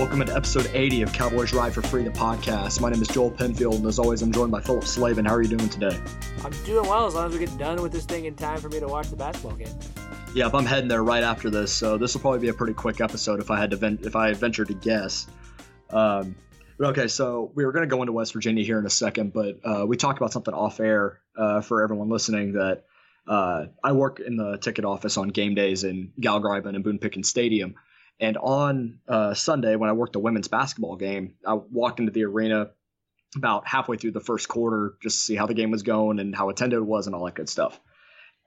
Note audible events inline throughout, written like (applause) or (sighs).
Welcome to episode 80 of Cowboys Ride for Free, the podcast. My name is Joel Penfield, and as always, I'm joined by Philip Slavin. How are you doing today? I'm doing well as long as we get done with this thing in time for me to watch the basketball game. Yep, I'm heading there right after this, so this will probably be a pretty quick episode if I had to vent, if I ventured to guess. Um, okay, so we were going to go into West Virginia here in a second, but uh, we talked about something off air uh, for everyone listening that uh, I work in the ticket office on game days in Gallagher-Iba and Boone Pickens Stadium. And on uh, Sunday, when I worked the women's basketball game, I walked into the arena about halfway through the first quarter just to see how the game was going and how attended was and all that good stuff.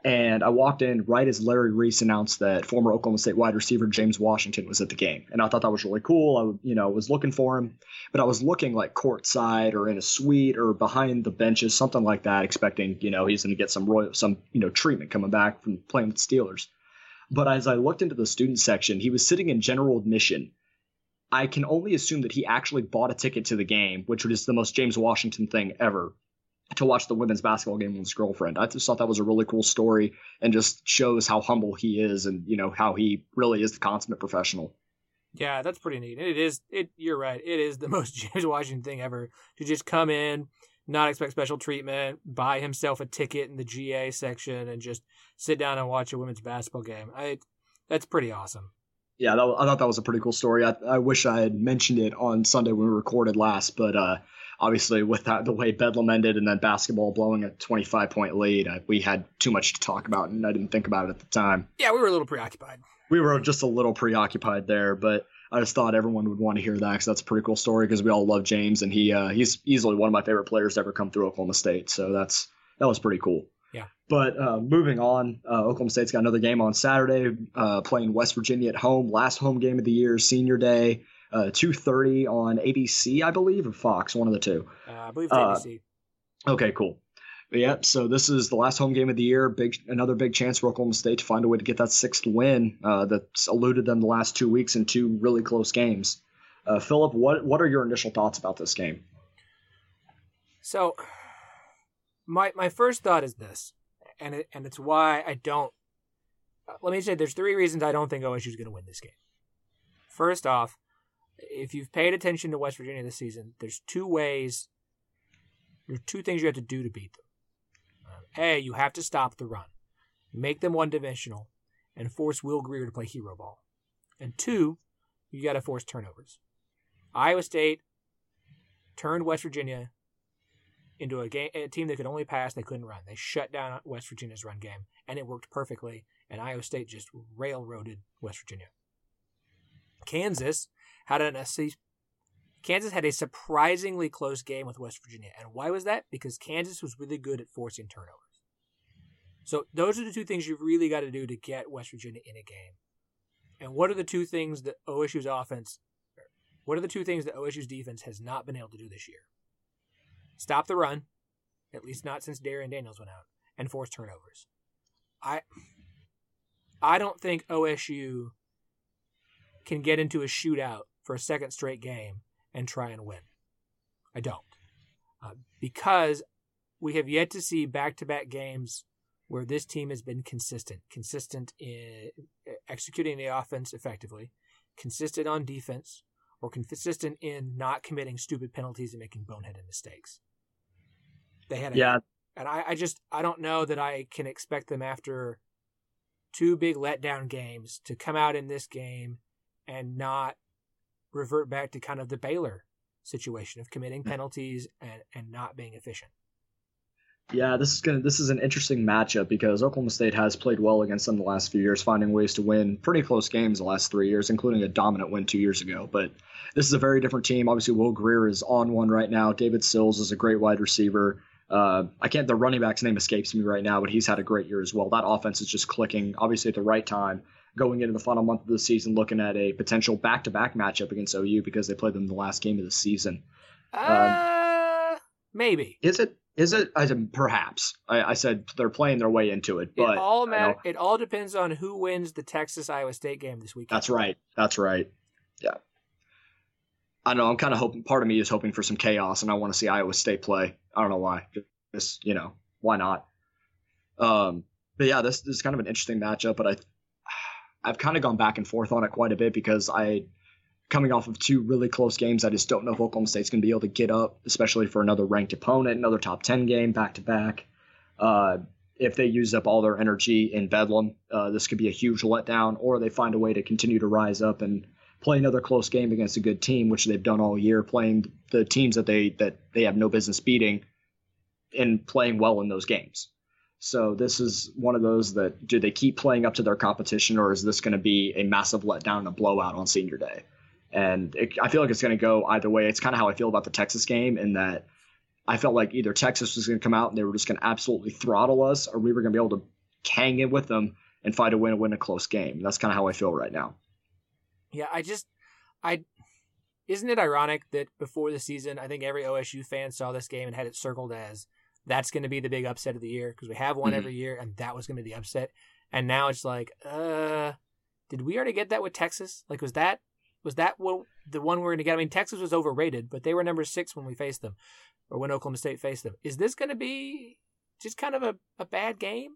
And I walked in right as Larry Reece announced that former Oklahoma State wide receiver James Washington was at the game, and I thought that was really cool. I, you know, was looking for him, but I was looking like courtside or in a suite or behind the benches, something like that, expecting you know he's going to get some royal, some you know treatment coming back from playing with Steelers. But as I looked into the student section, he was sitting in general admission. I can only assume that he actually bought a ticket to the game, which was the most James Washington thing ever, to watch the women's basketball game with his girlfriend. I just thought that was a really cool story and just shows how humble he is and, you know, how he really is the consummate professional. Yeah, that's pretty neat. It is it you're right. It is the (laughs) most James Washington thing ever to just come in, not expect special treatment, buy himself a ticket in the GA section, and just sit down and watch a women's basketball game. I that's pretty awesome. Yeah, that, I thought that was a pretty cool story. I, I wish I had mentioned it on Sunday when we recorded last, but uh, obviously with that, the way Bedlam ended and then basketball blowing a 25 point lead, I, we had too much to talk about, and I didn't think about it at the time. Yeah, we were a little preoccupied. We were just a little preoccupied there, but I just thought everyone would want to hear that because that's a pretty cool story because we all love James and he uh, he's easily one of my favorite players to ever come through Oklahoma State. So that's that was pretty cool. Yeah. But uh, moving on, uh, Oklahoma State's got another game on Saturday, uh, playing West Virginia at home. Last home game of the year, Senior Day, uh, two thirty on ABC, I believe, or Fox, one of the two. Uh, I believe it's ABC. Okay, cool. Yeah, so this is the last home game of the year. Big, another big chance for Oklahoma State to find a way to get that sixth win uh, that's eluded them the last two weeks in two really close games. Uh, Philip, what what are your initial thoughts about this game? So, my my first thought is this, and it, and it's why I don't. uh, Let me say, there's three reasons I don't think OSU is going to win this game. First off, if you've paid attention to West Virginia this season, there's two ways. There's two things you have to do to beat them. A, you have to stop the run, make them one dimensional, and force Will Grier to play hero ball. And two, you got to force turnovers. Iowa State turned West Virginia into a game a team that could only pass, they couldn't run. They shut down West Virginia's run game, and it worked perfectly. And Iowa State just railroaded West Virginia. Kansas had an. Kansas had a surprisingly close game with West Virginia, and why was that? Because Kansas was really good at forcing turnovers. So those are the two things you've really got to do to get West Virginia in a game. And what are the two things that OSU's offense, what are the two things that OSU's defense has not been able to do this year? Stop the run, at least not since Darrion Daniels went out, and force turnovers. I, I don't think OSU can get into a shootout for a second straight game and try and win. I don't. Uh, because we have yet to see back to back games where this team has been consistent, consistent in executing the offense effectively, consistent on defense, or consistent in not committing stupid penalties and making boneheaded mistakes. They had a, Yeah, and I, I just I don't know that I can expect them after two big letdown games to come out in this game and not revert back to kind of the Baylor situation of committing penalties and, and not being efficient. Yeah, this is gonna this is an interesting matchup because Oklahoma State has played well against them the last few years, finding ways to win pretty close games the last three years, including a dominant win two years ago. But this is a very different team. Obviously, Will Grier is on one right now. David Sills is a great wide receiver. Uh, I can't the running back's name escapes me right now, but he's had a great year as well. That offense is just clicking, obviously at the right time. Going into the final month of the season, looking at a potential back-to-back matchup against OU because they played them the last game of the season. Uh, maybe. Is it? Is it? I said perhaps. I, I said they're playing their way into it, but it all matter. It all depends on who wins the Texas Iowa State game this weekend. That's right. That's right. Yeah. I know. I'm kind of hoping. Part of me is hoping for some chaos, and I want to see Iowa State play. I don't know why. Just you know, why not? Um, but yeah, this, this is kind of an interesting matchup. But I, I've kind of gone back and forth on it quite a bit because I, coming off of two really close games. I just don't know if Oklahoma State's going to be able to get up, especially for another ranked opponent, another top 10 game back to back. If they use up all their energy in Bedlam, uh, this could be a huge letdown, or they find a way to continue to rise up and play another close game against a good team, which they've done all year, playing the teams that they that they have no business beating, and playing well in those games. So this is one of those that do they keep playing up to their competition, or is this going to be a massive letdown and a blowout on Senior Day? And it, I feel like it's going to go either way. It's kind of how I feel about the Texas game, in that I felt like either Texas was going to come out and they were just going to absolutely throttle us, or we were going to be able to hang in with them and fight a win, and win a close game. That's kind of how I feel right now. Yeah, I just, I, isn't it ironic that before the season, I think every OSU fan saw this game and had it circled as that's going to be the big upset of the year because we have one mm-hmm. every year, and that was going to be the upset. And now it's like, uh, did we already get that with Texas? Like, was that was that what the one we're going to get? I mean, Texas was overrated, but they were number six when we faced them, or when Oklahoma State faced them. Is this going to be just kind of a, a bad game?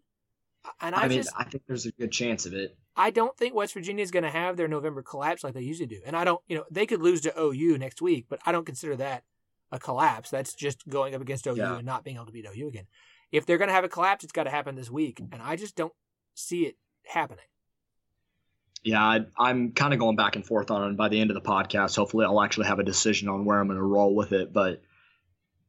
And I, I mean, just, I think there's a good chance of it. I don't think West Virginia is going to have their November collapse like they usually do. And I don't, you know, they could lose to OU next week, but I don't consider that a collapse. That's just going up against OU yeah. and not being able to beat OU again. If they're going to have a collapse, it's got to happen this week. And I just don't see it happening. Yeah, I, am kind of going back and forth on it. By the end of the podcast, hopefully I'll actually have a decision on where I'm going to roll with it. But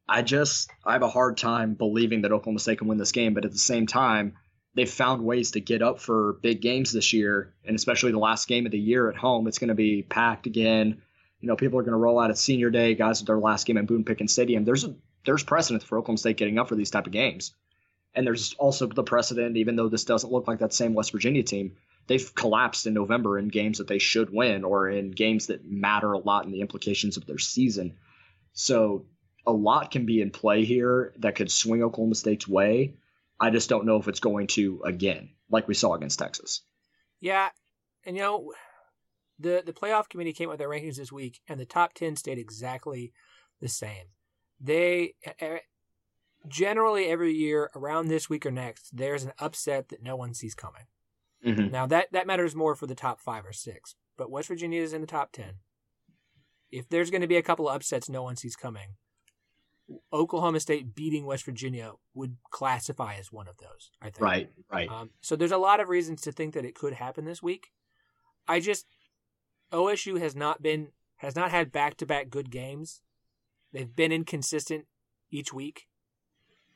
I just, I have a hard time believing that Oklahoma State can win this game. But at the same time, they've found ways to get up for big games this year, and especially the last game of the year at home. It's going to be packed again. You know, people are going to roll out at senior day, guys at their last game at Boone Pickens Stadium. There's a, there's precedent for Oklahoma State getting up for these type of games, and there's also the precedent, even though this doesn't look like that same West Virginia team. They've collapsed in November in games that they should win, or in games that matter a lot in the implications of their season. So a lot can be in play here that could swing Oklahoma State's way I just don't know if it's going to again, like we saw against Texas. Yeah, and you know, the the playoff committee came out with their rankings this week, and the top ten stayed exactly the same. They generally every year around this week or next, there's an upset that no one sees coming. Mm-hmm. Now that that matters more for the top five or six, but West Virginia is in the top ten. If there's going to be a couple of upsets no one sees coming, Oklahoma State beating West Virginia would classify as one of those. I think. Right. Right. Um, so there's a lot of reasons to think that it could happen this week. I just OSU has not been has not had back to back good games. They've been inconsistent each week,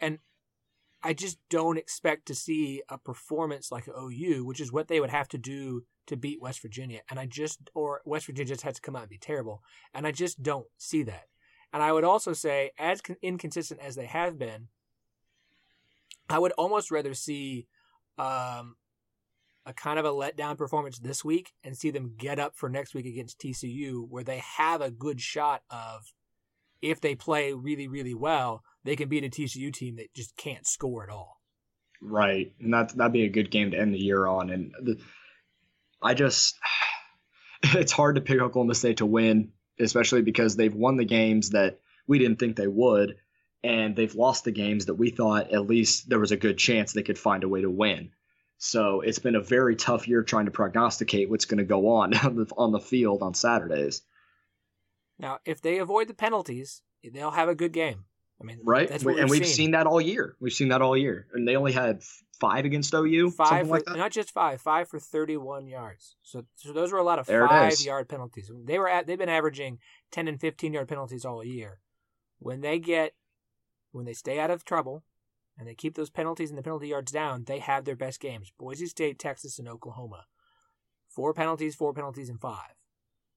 and I just don't expect to see a performance like OU, which is what they would have to do to beat West Virginia. And I just or West Virginia just has to come out and be terrible, and I just don't see that. And I would also say, as con- inconsistent as they have been, I would almost rather see um, a kind of a letdown performance this week and see them get up for next week against TCU, where they have a good shot of, if they play really, really well, they can beat a TCU team that just can't score at all. Right, and that that'd be a good game to end the year on. And the, I just, (sighs) it's hard to pick Oklahoma State to win especially because they've won the games that we didn't think they would, and they've lost the games that we thought at least there was a good chance they could find a way to win. So it's been a very tough year trying to prognosticate what's going to go on (laughs) on the field on Saturdays. Now, if they avoid the penalties, they'll have a good game. I mean, right? and we've, seen. seen. that all year. We've seen that all year, and they only had five against OU. Five, for, like not just five, five for thirty-one yards. So, so those were a lot of five-yard penalties. They were at, they've been averaging ten and fifteen-yard penalties all year. When they get, when they stay out of trouble, and they keep those penalties and the penalty yards down, they have their best games. Boise State, Texas, and Oklahoma. Four penalties, four penalties, and five.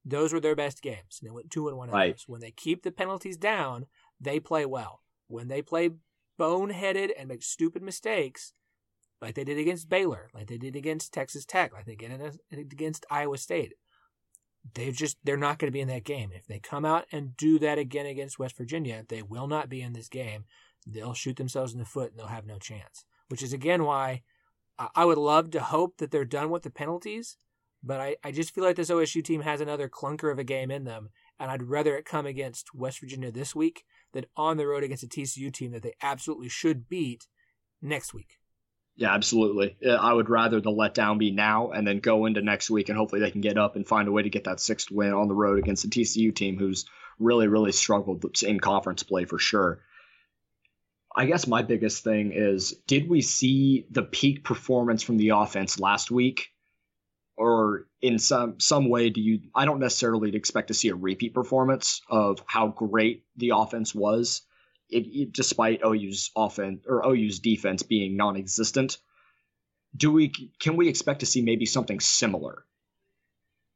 Those were their best games. And they went two and one. Right. When they keep the penalties down, they play well. When they play boneheaded and make stupid mistakes, like they did against Baylor, like they did against Texas Tech, like they did against Iowa State, they just they're not going to be in that game. If they come out and do that again against West Virginia, they will not be in this game. They'll shoot themselves in the foot and they'll have no chance. Which is again why I would love to hope that they're done with the penalties, but I, I just feel like this OSU team has another clunker of a game in them, and I'd rather it come against West Virginia this week than on the road against a TCU team that they absolutely should beat next week. Yeah, absolutely. Uh, I would rather the letdown be now and then go into next week and hopefully they can get up and find a way to get that sixth win on the road against the TCU team who's really, really struggled in conference play for sure. I guess my biggest thing is did we see the peak performance from the offense last week? Or in some some way do you I don't necessarily expect to see a repeat performance of how great the offense was it, it, despite OU's offense or OU's defense being non-existent. Do we can we expect to see maybe something similar?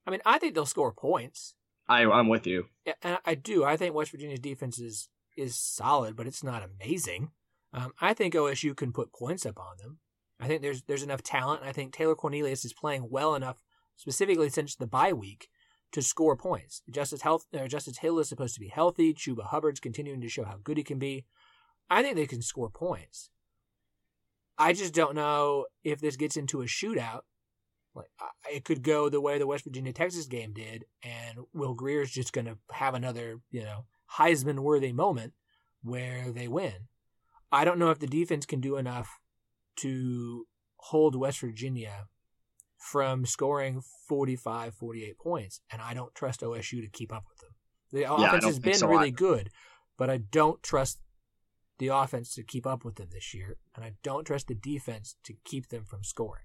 I mean, I think they'll score points. I I'm with you. Yeah, and I do. I think West Virginia's defense is is solid, but it's not amazing. Um, I think OSU can put points up on them. I think there's there's enough talent. I think Taylor Cornelius is playing well enough, specifically since the bye week, to score points. Justice Health uh, Justice Hill is supposed to be healthy. Chuba Hubbard's continuing to show how good he can be. I think they can score points. I just don't know if this gets into a shootout. Like it could go the way the West Virginia Texas game did, and Will Grier's just going to have another you know Heisman worthy moment where they win. I don't know if the defense can do enough to hold West Virginia from scoring 45, 48 points, and I don't trust OSU to keep up with them. The yeah, offense has been so really either. good, but I don't trust the offense to keep up with them this year, and I don't trust the defense to keep them from scoring.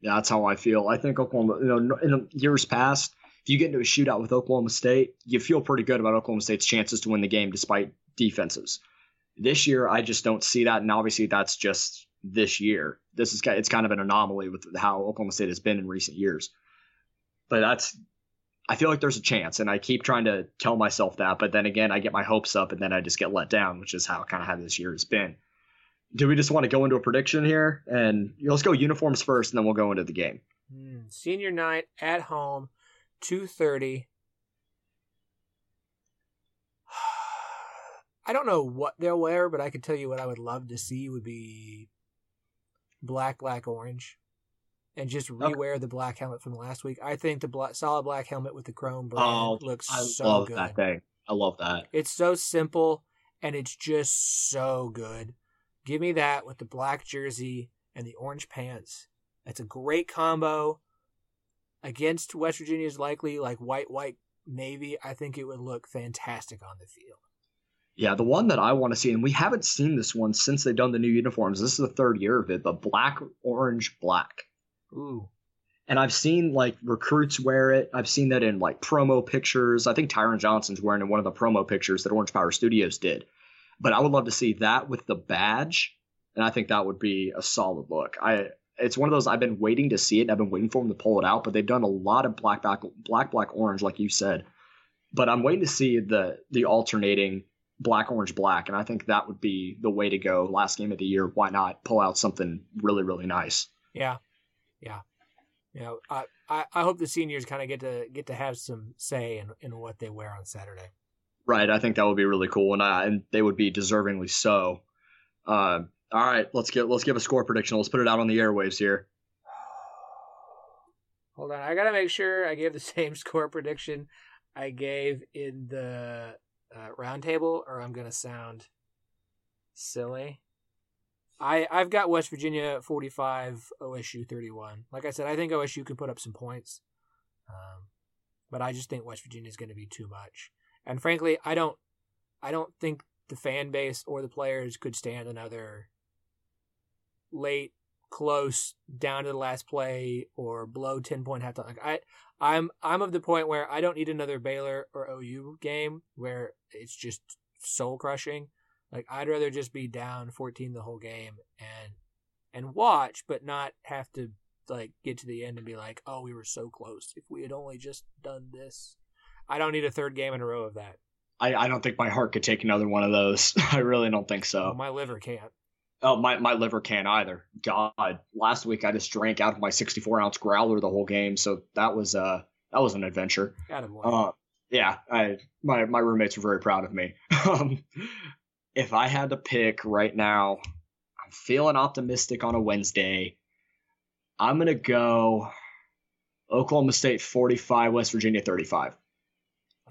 Yeah, that's how I feel. I think Oklahoma, you know, in years past, if you get into a shootout with Oklahoma State, you feel pretty good about Oklahoma State's chances to win the game despite defenses. This year, I just don't see that, and obviously that's just this year. This is it's kind of an anomaly with how Oklahoma State has been in recent years. But that's I feel like there's a chance, and I keep trying to tell myself that, but then again, I get my hopes up, and then I just get let down, which is how kind of how this year has been. Do we just want to go into a prediction here? And let's go uniforms first, and then we'll go into the game. Mm, senior night at home. 2:30. (sighs) I don't know what they'll wear, but I could tell you what I would love to see would be black, black, orange, and just rewear okay. the black helmet from last week. I think the black, solid black helmet with the chrome brand oh, looks I so love good. That thing. I love that. It's so simple and it's just so good. Give me that with the black jersey and the orange pants. It's a great combo against West Virginia's likely like white, white, navy. I think it would look fantastic on the field. Yeah, the one that I want to see, and we haven't seen this one since they've done the new uniforms. This is the third year of it, but black, orange, black. Ooh. And I've seen like recruits wear it. I've seen that in like promo pictures. I think Tyron Johnson's wearing in one of the promo pictures that Orange Power Studios did. But I would love to see that with the badge, and I think that would be a solid look. I it's one of those I've been waiting to see it. I've been waiting for them to pull it out, but they've done a lot of black black black black orange, like you said. But I'm waiting to see the the alternating black orange black, and I think that would be the way to go. Last game of the year, why not pull out something really really nice? Yeah, yeah. You know, I, I, I hope the seniors kind of get to get to have some say in, in what they wear on Saturday. Right, I think that would be really cool, and I, and they would be deservingly so. Uh, all right, let's get let's give a score prediction. Let's put it out on the airwaves here. Hold on, I gotta make sure I gave the (laughs) same score prediction I gave in the uh, roundtable, or I'm gonna sound silly. I I've got West Virginia 45, OSU 31. Like I said, I think OSU can put up some points, um, but I just think West Virginia is going to be too much. And frankly, I don't I don't think the fan base or the players could stand another late close down to the last play or below 10 point halftime. Like I I'm I'm of the point where I don't need another Baylor or OU game where it's just soul crushing. Like I'd rather just be down 14 the whole game and and watch but not have to like get to the end and be like, "Oh, we were so close. If we had only just done this." I don't need a third game in a row of that. I, I don't think my heart could take another one of those. (laughs) I really don't think so. Oh, my liver can't. Oh, my, my liver can't either. God, last week I just drank out of my 64 ounce growler the whole game, so that was uh that was an adventure. Uh, yeah, I my my roommates were very proud of me. (laughs) um, if I had to pick right now, I'm feeling optimistic on a Wednesday. I'm gonna go Oklahoma State 45, West Virginia 35.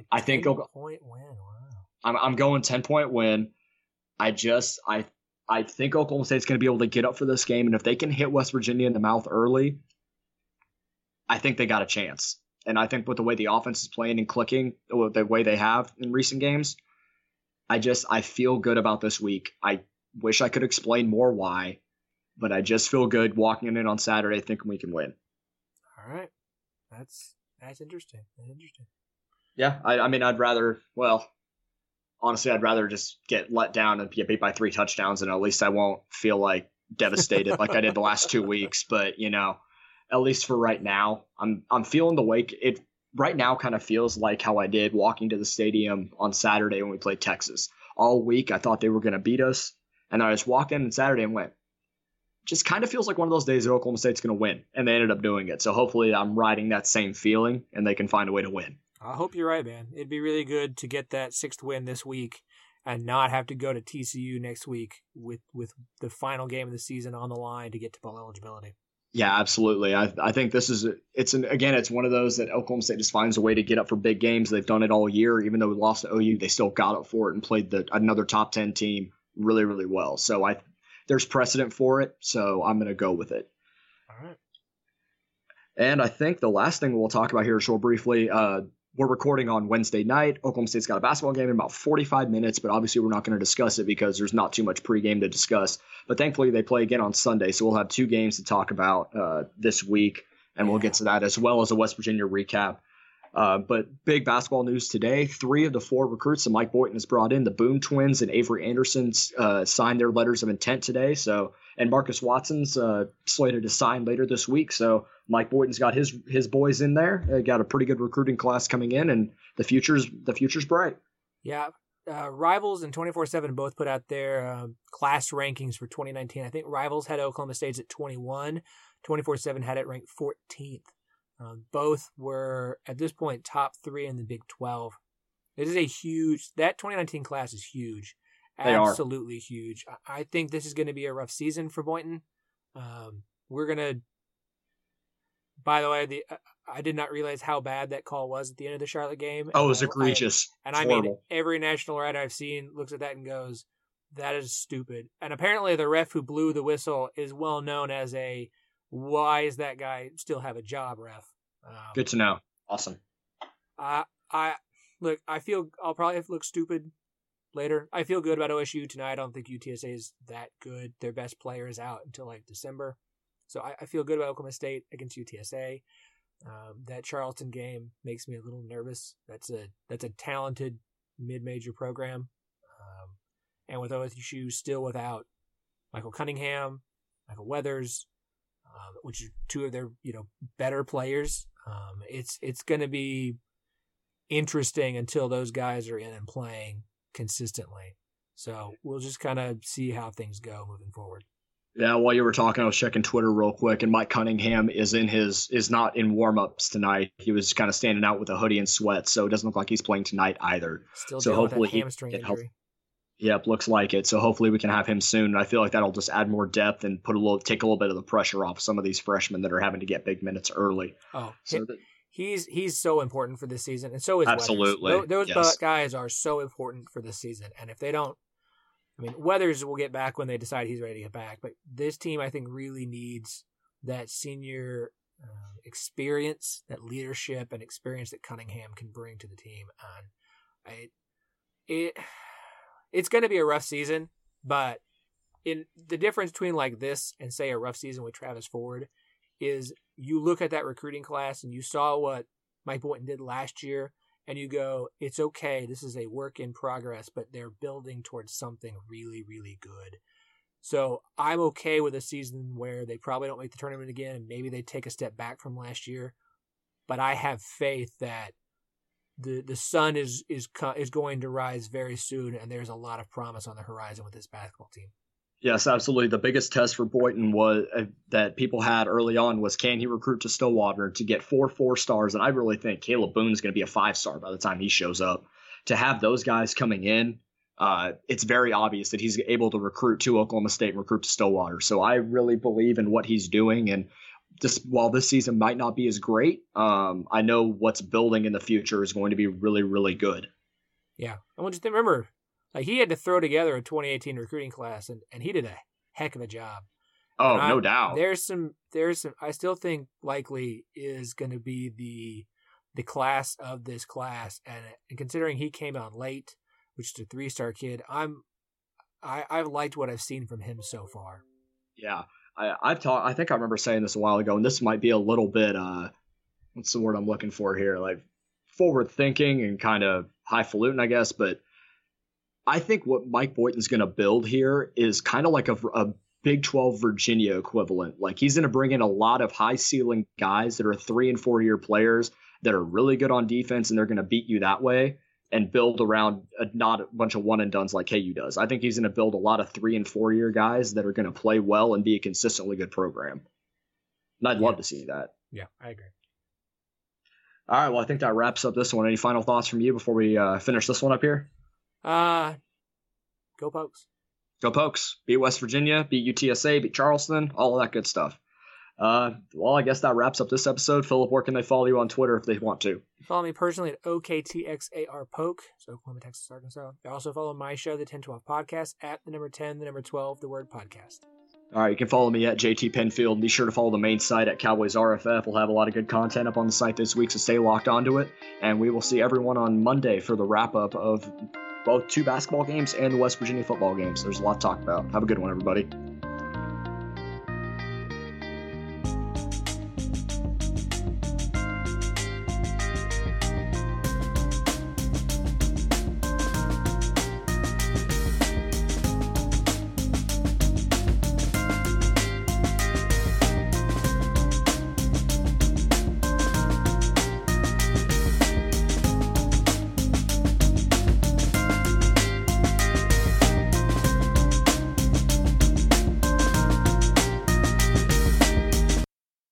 I think point win. Wow. I'm I'm going 10 point win. I just I I think Oklahoma State's going to be able to get up for this game, and if they can hit West Virginia in the mouth early, I think they got a chance. And I think with the way the offense is playing and clicking, the way they have in recent games, I just I feel good about this week. I wish I could explain more why, but I just feel good walking in on Saturday thinking we can win. All right, that's that's interesting. That's interesting. Yeah, I, I mean, I'd rather well, honestly, I'd rather just get let down and get beat by three touchdowns, and at least I won't feel like devastated like I did the last two weeks. (laughs) But you know, at least for right now, I'm I'm feeling the wake. It right now kind of feels like how I did walking to the stadium on Saturday when we played Texas. All week I thought they were going to beat us, and I just walked in on Saturday and went. Just kind of feels like one of those days that Oklahoma State's going to win, and they ended up doing it. So hopefully, I'm riding that same feeling, and they can find a way to win. I hope you're right, man. It'd be really good to get that sixth win this week and not have to go to TCU next week with with the final game of the season on the line to get to bowl eligibility. Yeah, absolutely. I, I think this is it's an again it's one of those that Oklahoma State just finds a way to get up for big games. They've done it all year. Even though we lost to OU, they still got up for it and played the another top ten team really really well. So I there's precedent for it. So I'm going to go with it. All right. And I think the last thing we'll talk about here, short briefly, uh, we're recording on Wednesday night. Oklahoma State's got a basketball game in about 45 minutes, but obviously we're not going to discuss it because there's not too much pregame to discuss. But thankfully they play again on Sunday, so we'll have two games to talk about uh, this week, and we'll get to that as well as a West Virginia recap. Uh, but big basketball news today: three of the four recruits that Mike Boynton has brought in, the Boone twins and Avery Anderson, uh, signed their letters of intent today. So, and Marcus Watson's uh, slated to sign later this week. So Mike Boynton's got his his boys in there. Got a pretty good recruiting class coming in, and the future's the future's bright. Yeah, uh, Rivals and 24 7 both put out their uh, class rankings for 2019. I think Rivals had Oklahoma State's at 21, 24 7 had it ranked 14th. Uh, both were, at this point, top three in the Big 12. This is a huge, that 2019 class is huge. They Absolutely are. huge. I think this is going to be a rough season for Boynton. Um, we're going to by the way, the I did not realize how bad that call was at the end of the Charlotte game. Oh, it was egregious. I, and I mean, every national writer I've seen looks at that and goes, "That is stupid." And apparently, the ref who blew the whistle is well known as a "Why is that guy still have a job?" ref. Um, Good to know. Awesome. I I look. I feel I'll probably look stupid later. I feel good about OSU tonight. I don't think UTSA is that good. Their best player is out until like December. So I, I feel good about Oklahoma State against UTSA. Um, that Charleston game makes me a little nervous. That's a that's a talented mid-major program, um, and with OSU still without Michael Cunningham, Michael Weathers, um, which are two of their you know better players. Um, it's it's going to be interesting until those guys are in and playing consistently. So we'll just kind of see how things go moving forward. Yeah, while you were talking, I was checking Twitter real quick, and Mike Cunningham is in his is not in warmups tonight. He was kind of standing out with a hoodie and sweat, so it doesn't look like he's playing tonight either. Still so hopefully he hamstring injury. Help. Yep, looks like it. So hopefully we can have him soon. I feel like that'll just add more depth and put a little take a little bit of the pressure off some of these freshmen that are having to get big minutes early. Oh, so that, he's he's so important for this season, and so is absolutely Weathers. Those, those yes. guys are so important for this season, and if they don't I mean, Weathers will get back when they decide he's ready to get back, but this team, I think, really needs that senior uh, experience, that leadership and experience that Cunningham can bring to the team. And I, it, it's going to be a rough season, but in the difference between like this and say a rough season with Travis Ford is you look at that recruiting class and you saw what Mike Boynton did last year and you go, it's okay. This is a work in progress, but they're building towards something really, really good. So I'm okay with a season where they probably don't make the tournament again, and maybe they take a step back from last year. But I have faith that the the sun is is is going to rise very soon, and there's a lot of promise on the horizon with this basketball team. Yes, absolutely. The biggest test for Boynton was uh, that people had early on was can he recruit to Stillwater to get four four stars, and I really think Kalib Boone is going to be a five star by the time he shows up. To have those guys coming in, uh, it's very obvious that he's able to recruit to Oklahoma State and recruit to Stillwater. So I really believe in what he's doing, and just while this season might not be as great, um, I know what's building in the future is going to be really really good. Yeah, I want you to remember Like he had to throw together a 2018 recruiting class, and, and he did a heck of a job. Oh, And no doubt. There's some. There's some. I still think Likekele is going to be the the class of this class, and, and considering he came out late, which is a three star kid, I'm I I've liked what I've seen from him so far. Yeah, I, I've talked. I think I remember saying this a while ago, and this might be a little bit. uh What's the word I'm looking for here? Like forward thinking and kind of highfalutin, I guess. But I think what Mike Boynton's going to build here is kind of like a, a Big 12 Virginia equivalent. Like he's going to bring in a lot of high ceiling guys that are three and four year players that are really good on defense, and they're going to beat you that way. And build around a, not a bunch of one and duns like KU does. I think he's going to build a lot of three and four year guys that are going to play well and be a consistently good program. And I'd love to see that. Yeah, I agree. All right, well, I think that wraps up this one. Any final thoughts from you before we uh, finish this one up here? Uh go pokes. Go Pokes. Beat West Virginia, beat UTSA, beat Charleston, all of that good stuff. Uh, well, I guess that wraps up this episode. Philip, where can they follow you on Twitter if they want to? Follow me personally at OKTXARPoke. So Oklahoma, Texas, Arkansas. You also follow my show, the 1012 Podcast, at the number 10, the number 12, the word podcast. All right, you can follow me at JT Penfield. Be sure to follow the main site at Cowboys RFF. We'll have a lot of good content up on the site this week, so stay locked onto it. And we will see everyone on Monday for the wrap up of both two basketball games and the West Virginia football games. There's a lot to talk about. Have a good one, everybody.